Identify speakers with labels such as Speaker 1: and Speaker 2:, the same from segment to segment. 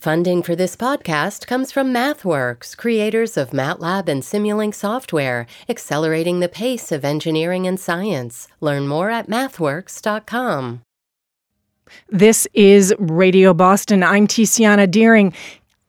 Speaker 1: Funding for this podcast comes from MathWorks, creators of MATLAB and Simulink software, accelerating the pace of engineering and science. Learn more at mathworks.com.
Speaker 2: This is Radio Boston. I'm Tiziana Dearing.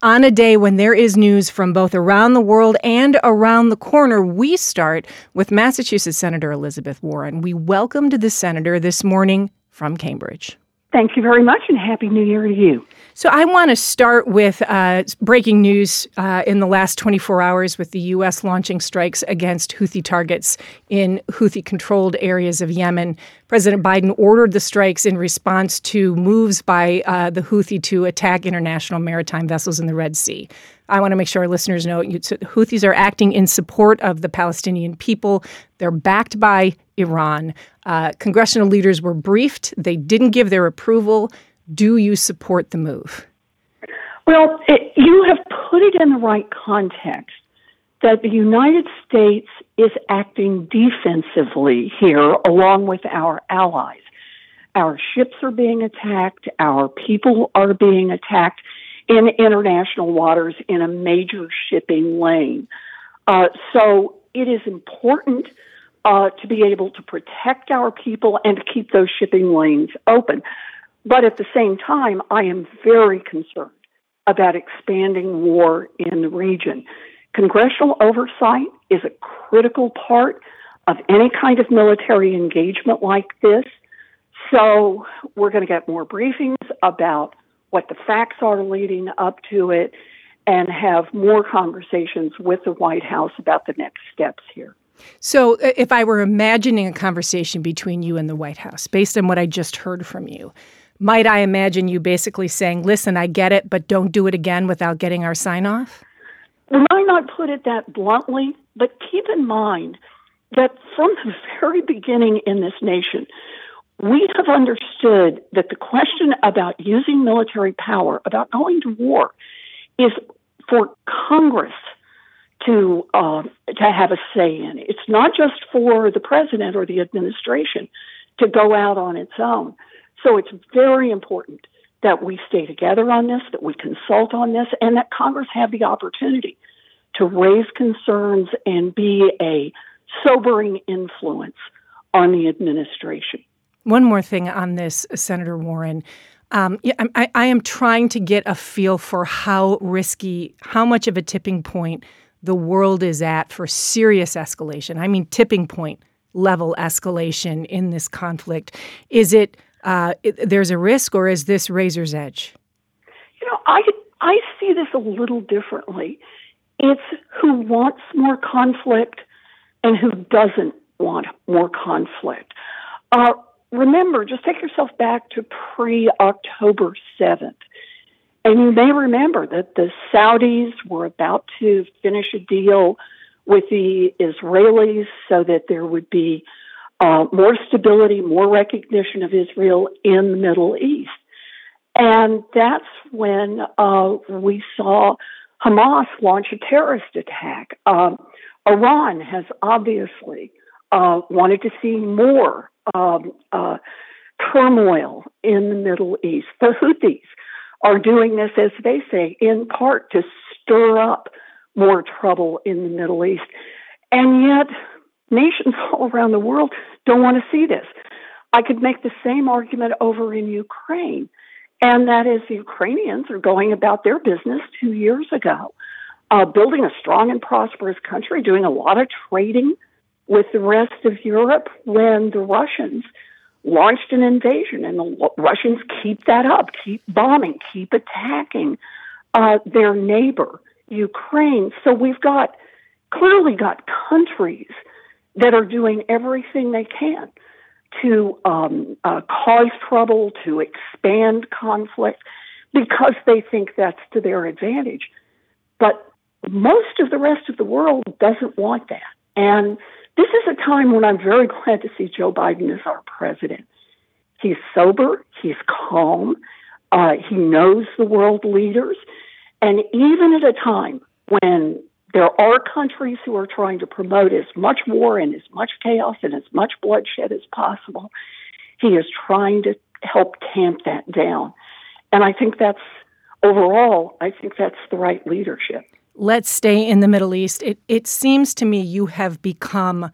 Speaker 2: On a day when there is news from both around the world and around the corner, we start with Massachusetts Senator Elizabeth Warren. We welcomed the senator this morning from Cambridge.
Speaker 3: Thank you very much, and Happy New Year to you.
Speaker 2: So, I want to start with uh, breaking news uh, in the last 24 hours with the U.S. launching strikes against Houthi targets in Houthi controlled areas of Yemen. President Biden ordered the strikes in response to moves by uh, the Houthi to attack international maritime vessels in the Red Sea. I want to make sure our listeners know Houthis are acting in support of the Palestinian people. They're backed by Iran. Uh, congressional leaders were briefed. They didn't give their approval. Do you support the move?
Speaker 3: Well, it, you have put it in the right context that the United States is acting defensively here along with our allies. Our ships are being attacked, our people are being attacked in international waters in a major shipping lane. Uh, so it is important uh, to be able to protect our people and to keep those shipping lanes open. But at the same time, I am very concerned about expanding war in the region. Congressional oversight is a critical part of any kind of military engagement like this. So we're going to get more briefings about what the facts are leading up to it and have more conversations with the White House about the next steps here.
Speaker 2: So, uh, if I were imagining a conversation between you and the White House, based on what I just heard from you, might I imagine you basically saying, listen, I get it, but don't do it again without getting our sign off?
Speaker 3: We might not put it that bluntly, but keep in mind that from the very beginning in this nation, we have understood that the question about using military power, about going to war, is for Congress to uh, to have a say in. It's not just for the president or the administration to go out on its own. So it's very important that we stay together on this, that we consult on this, and that Congress have the opportunity to raise concerns and be a sobering influence on the administration.
Speaker 2: One more thing on this, Senator Warren. Um, yeah, I, I am trying to get a feel for how risky, how much of a tipping point the world is at for serious escalation. I mean, tipping point level escalation in this conflict. Is it, uh, it there's a risk, or is this razor's edge?
Speaker 3: You know, I I see this a little differently. It's who wants more conflict and who doesn't want more conflict. Uh, remember, just take yourself back to pre October 7th. And you may remember that the Saudis were about to finish a deal with the Israelis so that there would be uh, more stability, more recognition of Israel in the Middle East. And that's when uh, we saw Hamas launch a terrorist attack. Um, Iran has obviously uh, wanted to see more um, uh, turmoil in the Middle East. The Houthis are doing this, as they say, in part to stir up more trouble in the Middle East. And yet, nations all around the world don't want to see this. I could make the same argument over in Ukraine, and that is the Ukrainians are going about their business two years ago, uh, building a strong and prosperous country, doing a lot of trading with the rest of Europe when the Russians launched an invasion, and the Russians keep that up, keep bombing, keep attacking uh, their neighbor, Ukraine. So we've got clearly got countries that are doing everything they can to um, uh, cause trouble, to expand conflict, because they think that's to their advantage. But most of the rest of the world doesn't want that. And this is a time when I'm very glad to see Joe Biden as our president. He's sober, he's calm, uh, he knows the world leaders, and even at a time when there are countries who are trying to promote as much war and as much chaos and as much bloodshed as possible, he is trying to help tamp that down. And I think that's overall, I think that's the right leadership.
Speaker 2: Let's stay in the Middle East. It, it seems to me you have become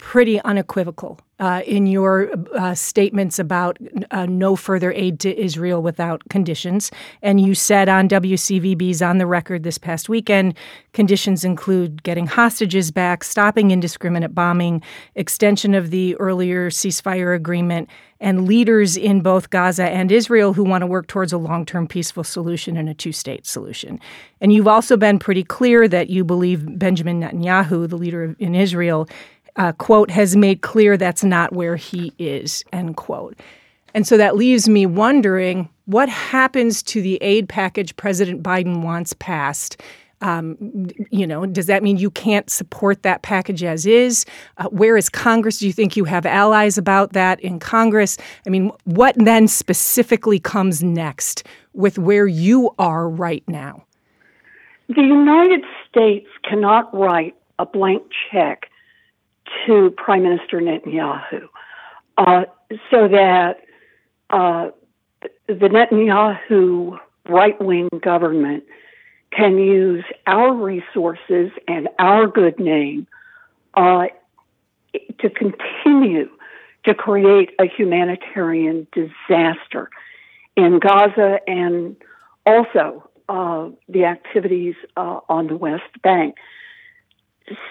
Speaker 2: pretty unequivocal uh, in your uh, statements about uh, no further aid to Israel without conditions. And you said on WCVB's On the Record this past weekend conditions include getting hostages back, stopping indiscriminate bombing, extension of the earlier ceasefire agreement, and leaders in both Gaza and Israel who want to work towards a long term peaceful solution and a two state solution. And you've also been pretty clear that you believe Benjamin Netanyahu, the leader in Israel, uh, quote, has made clear that's not where he is, end quote. And so that leaves me wondering what happens to the aid package President Biden wants passed. Um, you know, does that mean you can't support that package as is? Uh, where is Congress? Do you think you have allies about that in Congress? I mean, what then specifically comes next with where you are right now?
Speaker 3: The United States cannot write a blank check to Prime Minister Netanyahu uh, so that uh, the Netanyahu right wing government can use our resources and our good name uh, to continue to create a humanitarian disaster in Gaza and also uh, the activities uh, on the West Bank.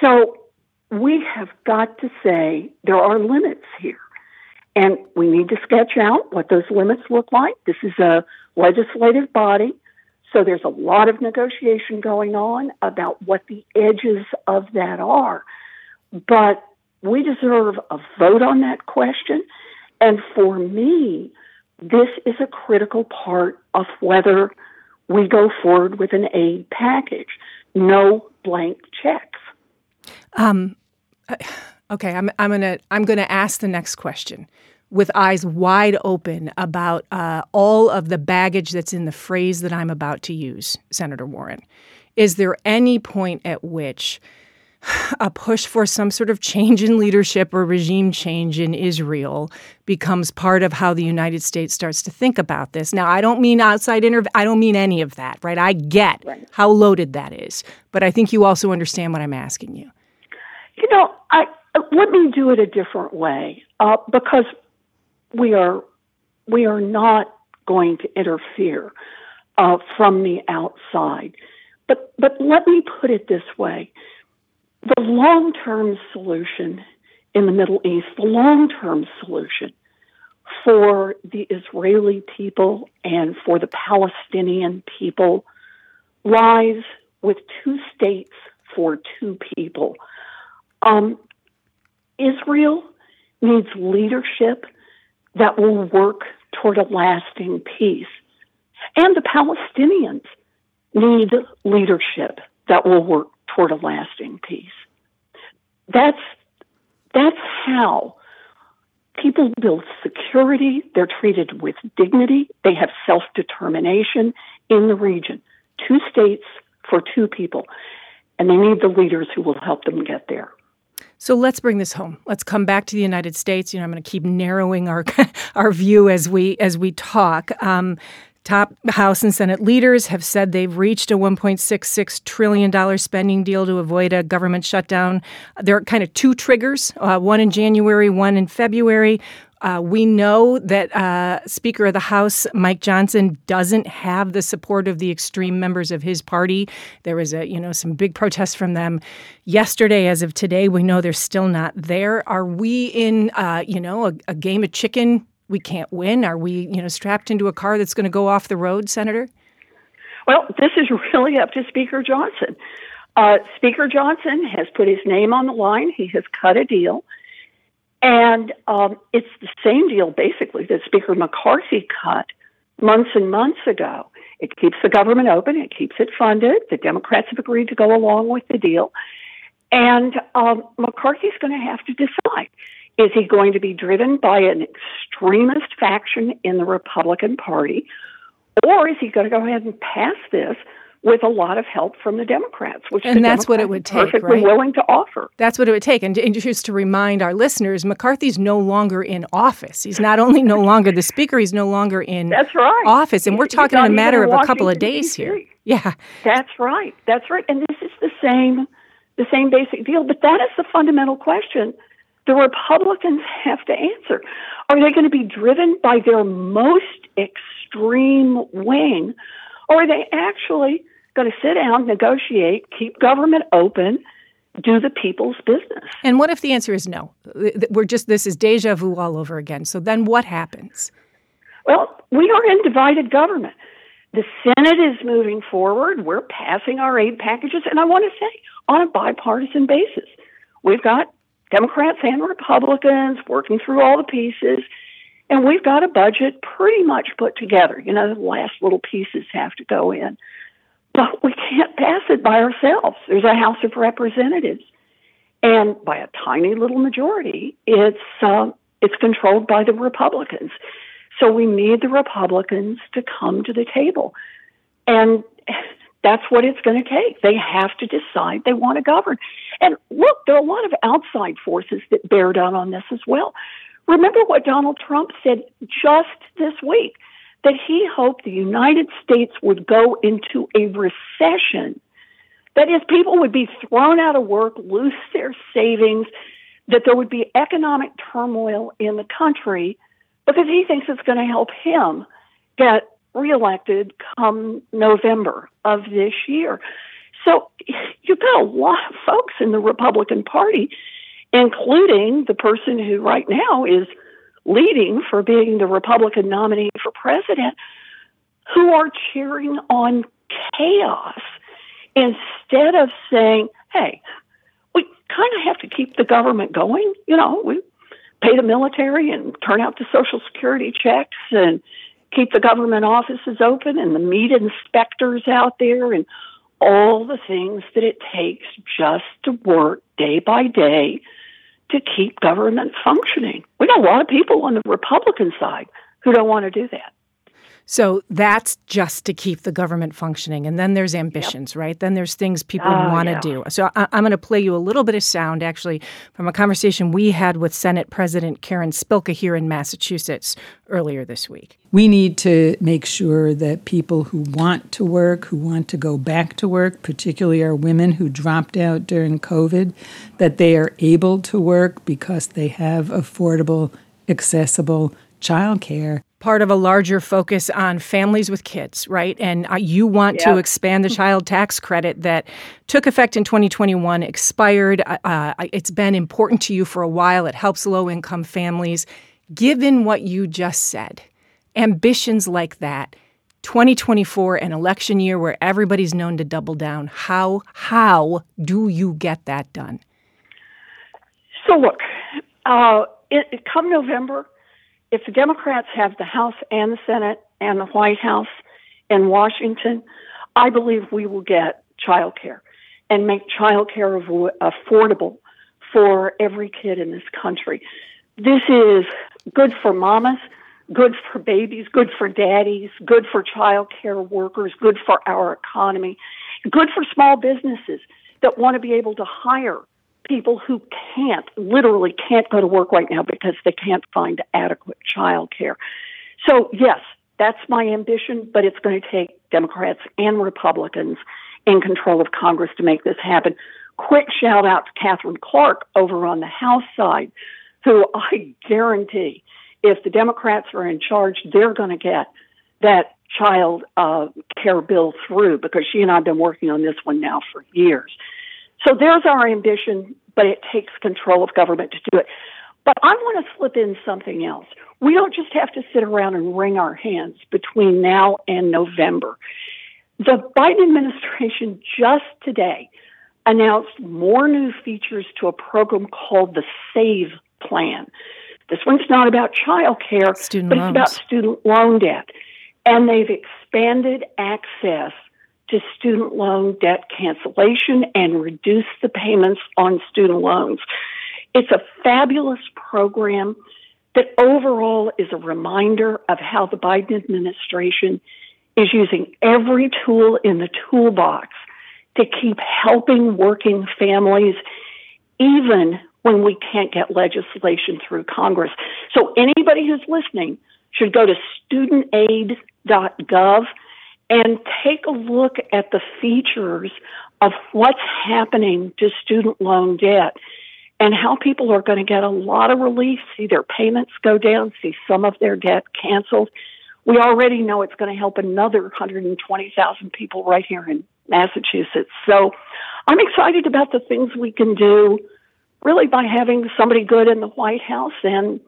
Speaker 3: So we have got to say there are limits here. And we need to sketch out what those limits look like. This is a legislative body, so there's a lot of negotiation going on about what the edges of that are. But we deserve a vote on that question. And for me, this is a critical part of whether we go forward with an aid package. No blank checks.
Speaker 2: Um, okay, I'm I'm gonna I'm gonna ask the next question with eyes wide open about uh, all of the baggage that's in the phrase that I'm about to use, Senator Warren. Is there any point at which a push for some sort of change in leadership or regime change in Israel becomes part of how the United States starts to think about this. Now, I don't mean outside intervention. I don't mean any of that, right? I get right. how loaded that is, but I think you also understand what I'm asking you.
Speaker 3: You know, I let me do it a different way uh, because we are we are not going to interfere uh, from the outside. But but let me put it this way: the long term solution in the Middle East, the long term solution for the Israeli people and for the Palestinian people lies with two states for two people. Um, Israel needs leadership that will work toward a lasting peace. And the Palestinians need leadership that will work toward a lasting peace. That's, that's how people build security. They're treated with dignity. They have self determination in the region. Two states for two people. And they need the leaders who will help them get there.
Speaker 2: So let's bring this home. Let's come back to the United States. You know, I'm going to keep narrowing our our view as we as we talk. Um, Top House and Senate leaders have said they've reached a $1.66 trillion spending deal to avoid a government shutdown. There are kind of two triggers uh, one in January, one in February. Uh, we know that uh, Speaker of the House Mike Johnson doesn't have the support of the extreme members of his party. There was a you know some big protests from them yesterday. As of today, we know they're still not there. Are we in uh, you know a, a game of chicken? We can't win. Are we you know strapped into a car that's going to go off the road, Senator?
Speaker 3: Well, this is really up to Speaker Johnson. Uh, Speaker Johnson has put his name on the line. He has cut a deal. And um, it's the same deal, basically, that Speaker McCarthy cut months and months ago. It keeps the government open, it keeps it funded. The Democrats have agreed to go along with the deal. And um, McCarthy's going to have to decide is he going to be driven by an extremist faction in the Republican Party, or is he going to go ahead and pass this with a lot of help from the Democrats, which
Speaker 2: and
Speaker 3: that's
Speaker 2: what it would take,
Speaker 3: perfectly
Speaker 2: right?
Speaker 3: willing to offer.
Speaker 2: That's what it would take. And, and just to remind our listeners, McCarthy's no longer in office. He's not only no longer the speaker, he's no longer in
Speaker 3: that's right.
Speaker 2: office. And we're talking in a matter of a couple of days here. Yeah,
Speaker 3: that's right. That's right. And this is the same, the same basic deal. But that is the fundamental question the Republicans have to answer. Are they going to be driven by their most extreme wing, or are they actually going to sit down, negotiate, keep government open, do the people's business?
Speaker 2: And what if the answer is no? We're just this is deja vu all over again. So then what happens?
Speaker 3: Well, we are in divided government. The Senate is moving forward. We're passing our aid packages, and I want to say on a bipartisan basis. We've got Democrats and Republicans working through all the pieces. And we've got a budget pretty much put together. You know, the last little pieces have to go in. But we can't pass it by ourselves. There's a House of Representatives. And by a tiny little majority, it's, uh, it's controlled by the Republicans. So we need the Republicans to come to the table. And that's what it's going to take. They have to decide they want to govern. And look, there are a lot of outside forces that bear down on this as well. Remember what Donald Trump said just this week that he hoped the United States would go into a recession. That is, people would be thrown out of work, lose their savings, that there would be economic turmoil in the country because he thinks it's going to help him get reelected come November of this year. So you've got a lot of folks in the Republican Party, including the person who right now is leading for being the Republican nominee for president, who are cheering on chaos instead of saying, hey, we kind of have to keep the government going. You know, we pay the military and turn out the Social Security checks and keep the government offices open and the meat inspectors out there and all the things that it takes just to work day by day to keep government functioning. We got a lot of people on the Republican side who don't want to do that.
Speaker 2: So that's just to keep the government functioning. And then there's ambitions, yep. right? Then there's things people
Speaker 3: uh,
Speaker 2: want to
Speaker 3: yeah.
Speaker 2: do. So I, am going to play you a little bit of sound, actually, from a conversation we had with Senate President Karen Spilka here in Massachusetts earlier this week.
Speaker 4: We need to make sure that people who want to work, who want to go back to work, particularly our women who dropped out during COVID, that they are able to work because they have affordable, accessible childcare
Speaker 2: part of a larger focus on families with kids, right? And uh, you want to expand the child tax credit that took effect in 2021, expired. Uh, uh, it's been important to you for a while. It helps low income families. Given what you just said, ambitions like that, 2024, an election year where everybody's known to double down, how how do you get that done?
Speaker 3: So look, uh, it, come November if the Democrats have the House and the Senate and the White House in Washington, I believe we will get child care and make child care affordable for every kid in this country. This is good for mamas, good for babies, good for daddies, good for child care workers, good for our economy, good for small businesses that want to be able to hire people who can't, literally can't go to work right now because they can't find adequate child care. So, yes, that's my ambition, but it's going to take Democrats and Republicans in control of Congress to make this happen. Quick shout out to Katherine Clark over on the House side, who I guarantee if the Democrats are in charge, they're going to get that child uh, care bill through because she and I have been working on this one now for years. So there's our ambition, but it takes control of government to do it. But I want to slip in something else. We don't just have to sit around and wring our hands between now and November. The Biden administration just today announced more new features to a program called the SAVE Plan. This one's not about child care,
Speaker 2: student
Speaker 3: but
Speaker 2: loans.
Speaker 3: it's about student loan debt. And they've expanded access to student loan debt cancellation and reduce the payments on student loans. It's a fabulous program that overall is a reminder of how the Biden administration is using every tool in the toolbox to keep helping working families, even when we can't get legislation through Congress. So anybody who's listening should go to studentaid.gov and take a look at the features of what's happening to student loan debt and how people are going to get a lot of relief, see their payments go down, see some of their debt canceled. We already know it's going to help another 120,000 people right here in Massachusetts. So I'm excited about the things we can do really by having somebody good in the White House and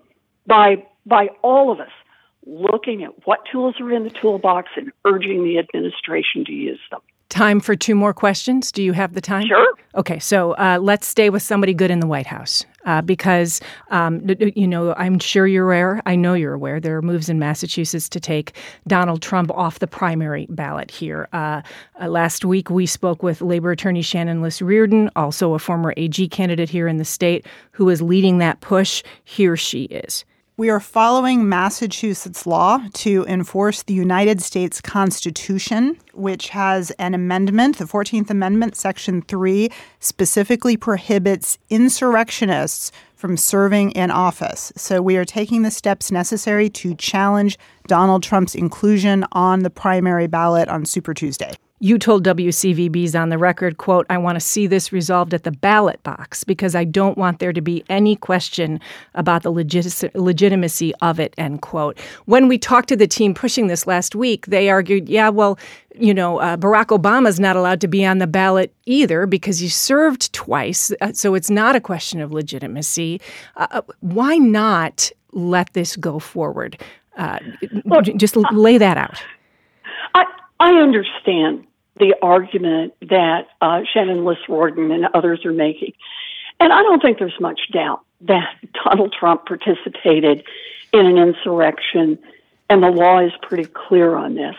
Speaker 3: by by all of us looking at what tools are in the toolbox and urging the administration to use them.
Speaker 2: Time for two more questions. Do you have the time?
Speaker 3: Sure.
Speaker 2: Okay, so uh, let's stay with somebody good in the White House uh, because, um, you know, I'm sure you're aware, I know you're aware, there are moves in Massachusetts to take Donald Trump off the primary ballot here. Uh, uh last week, we spoke with Labor attorney Shannon Liss Riordan, also a former AG candidate here in the state, who is leading that push. Here she is.
Speaker 5: We are following Massachusetts law to enforce the United States Constitution, which has an amendment. The 14th Amendment, Section 3, specifically prohibits insurrectionists from serving in office. So we are taking the steps necessary to challenge Donald Trump's inclusion on the primary ballot on Super Tuesday.
Speaker 2: You told WCVB's on the record, quote, I want to see this resolved at the ballot box because I don't want there to be any question about the legit- legitimacy of it, end quote. When we talked to the team pushing this last week, they argued, yeah, well, you know, uh, Barack Obama's not allowed to be on the ballot either because he served twice. Uh, so it's not a question of legitimacy. Uh, uh why not let this go forward? Uh, Look, just lay that out.
Speaker 3: I, I understand the argument that uh, Shannon Liss Riordan and others are making. And I don't think there's much doubt that Donald Trump participated in an insurrection, and the law is pretty clear on this.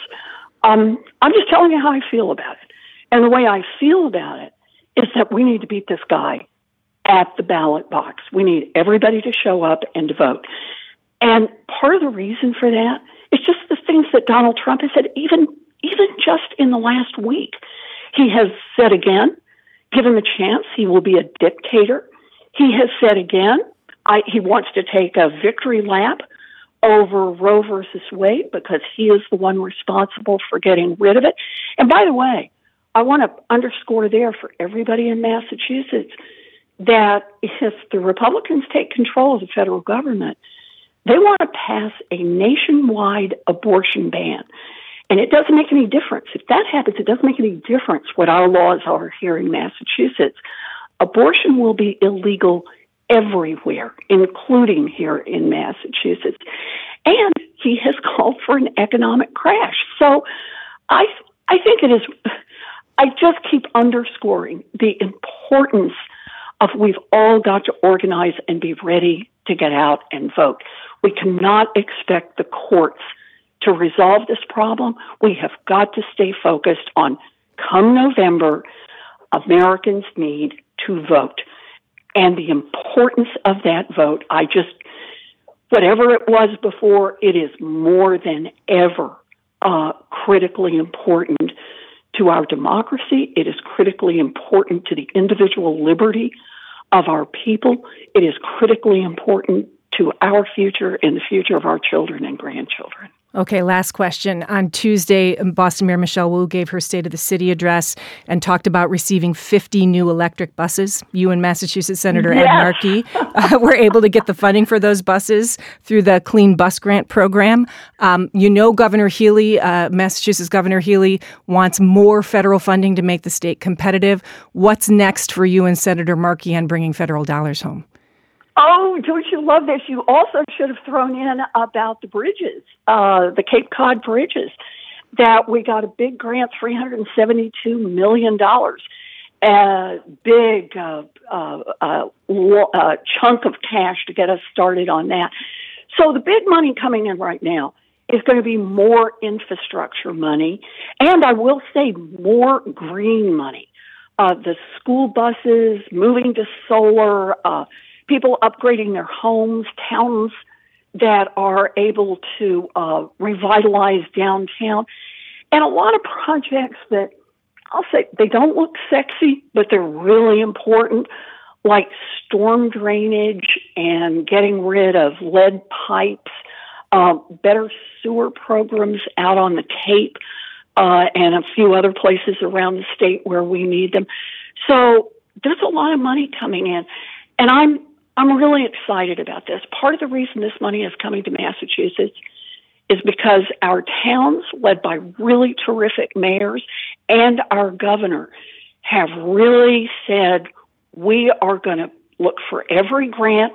Speaker 3: Um, I'm just telling you how I feel about it. And the way I feel about it is that we need to beat this guy at the ballot box. We need everybody to show up and to vote. And part of the reason for that is just the things that Donald Trump has said, even even just in the last week. He has said again, given the chance, he will be a dictator. He has said again, I, he wants to take a victory lap over Roe versus Wade because he is the one responsible for getting rid of it. And by the way, I want to underscore there for everybody in Massachusetts that if the Republicans take control of the federal government, they want to pass a nationwide abortion ban. And it doesn't make any difference. If that happens, it doesn't make any difference what our laws are here in Massachusetts. Abortion will be illegal everywhere, including here in Massachusetts. And he has called for an economic crash. So I I think it is I just keep underscoring the importance of we've all got to organize and be ready to get out and vote. We cannot expect the courts to resolve this problem, we have got to stay focused on come November, Americans need to vote. And the importance of that vote, I just, whatever it was before, it is more than ever uh, critically important to our democracy. It is critically important to the individual liberty of our people. It is critically important to our future and the future of our children and grandchildren.
Speaker 2: Okay, last question. On Tuesday, Boston Mayor Michelle Wu gave her State of the City address and talked about receiving 50 new electric buses. You and Massachusetts Senator yes. Ed Markey uh, were able to get the funding for those buses through the Clean Bus Grant program. Um, you know, Governor Healey, uh, Massachusetts Governor Healey, wants more federal funding to make the state competitive. What's next for you and Senator Markey on bringing federal dollars home?
Speaker 3: Oh, don't you love this? You also should have thrown in about the bridges, uh, the Cape Cod bridges, that we got a big grant, $372 million. A big uh, uh, uh, uh, chunk of cash to get us started on that. So the big money coming in right now is going to be more infrastructure money, and I will say more green money. Uh, the school buses, moving to solar, uh, people upgrading their homes, towns that are able to uh, revitalize downtown. and a lot of projects that I'll say they don't look sexy, but they're really important, like storm drainage and getting rid of lead pipes, uh, better sewer programs out on the Cape, uh, and a few other places around the state where we need them. So there's a lot of money coming in, and I'm I'm really excited about this. Part of the reason this money is coming to Massachusetts is because our towns, led by really terrific mayors, and our governor have really said we are going to look for every grant.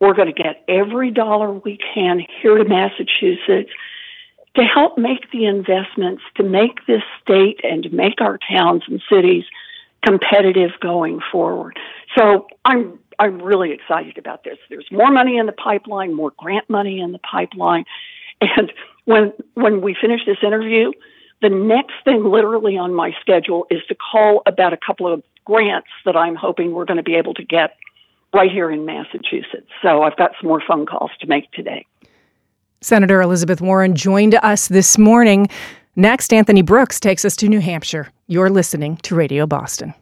Speaker 3: We're going to get every dollar we can here to Massachusetts to help make the investments to make this state and to make our towns and cities competitive going forward. So I'm I'm really excited about this. There's more money in the pipeline, more grant money in the pipeline. And when when we finish this interview, the next thing literally on my schedule is to call about a couple of grants that I'm hoping we're going to be able to get right here in Massachusetts. So I've got some more phone calls to make today.
Speaker 2: Senator Elizabeth Warren joined us this morning. Next, Anthony Brooks takes us to New Hampshire. You're listening to Radio Boston.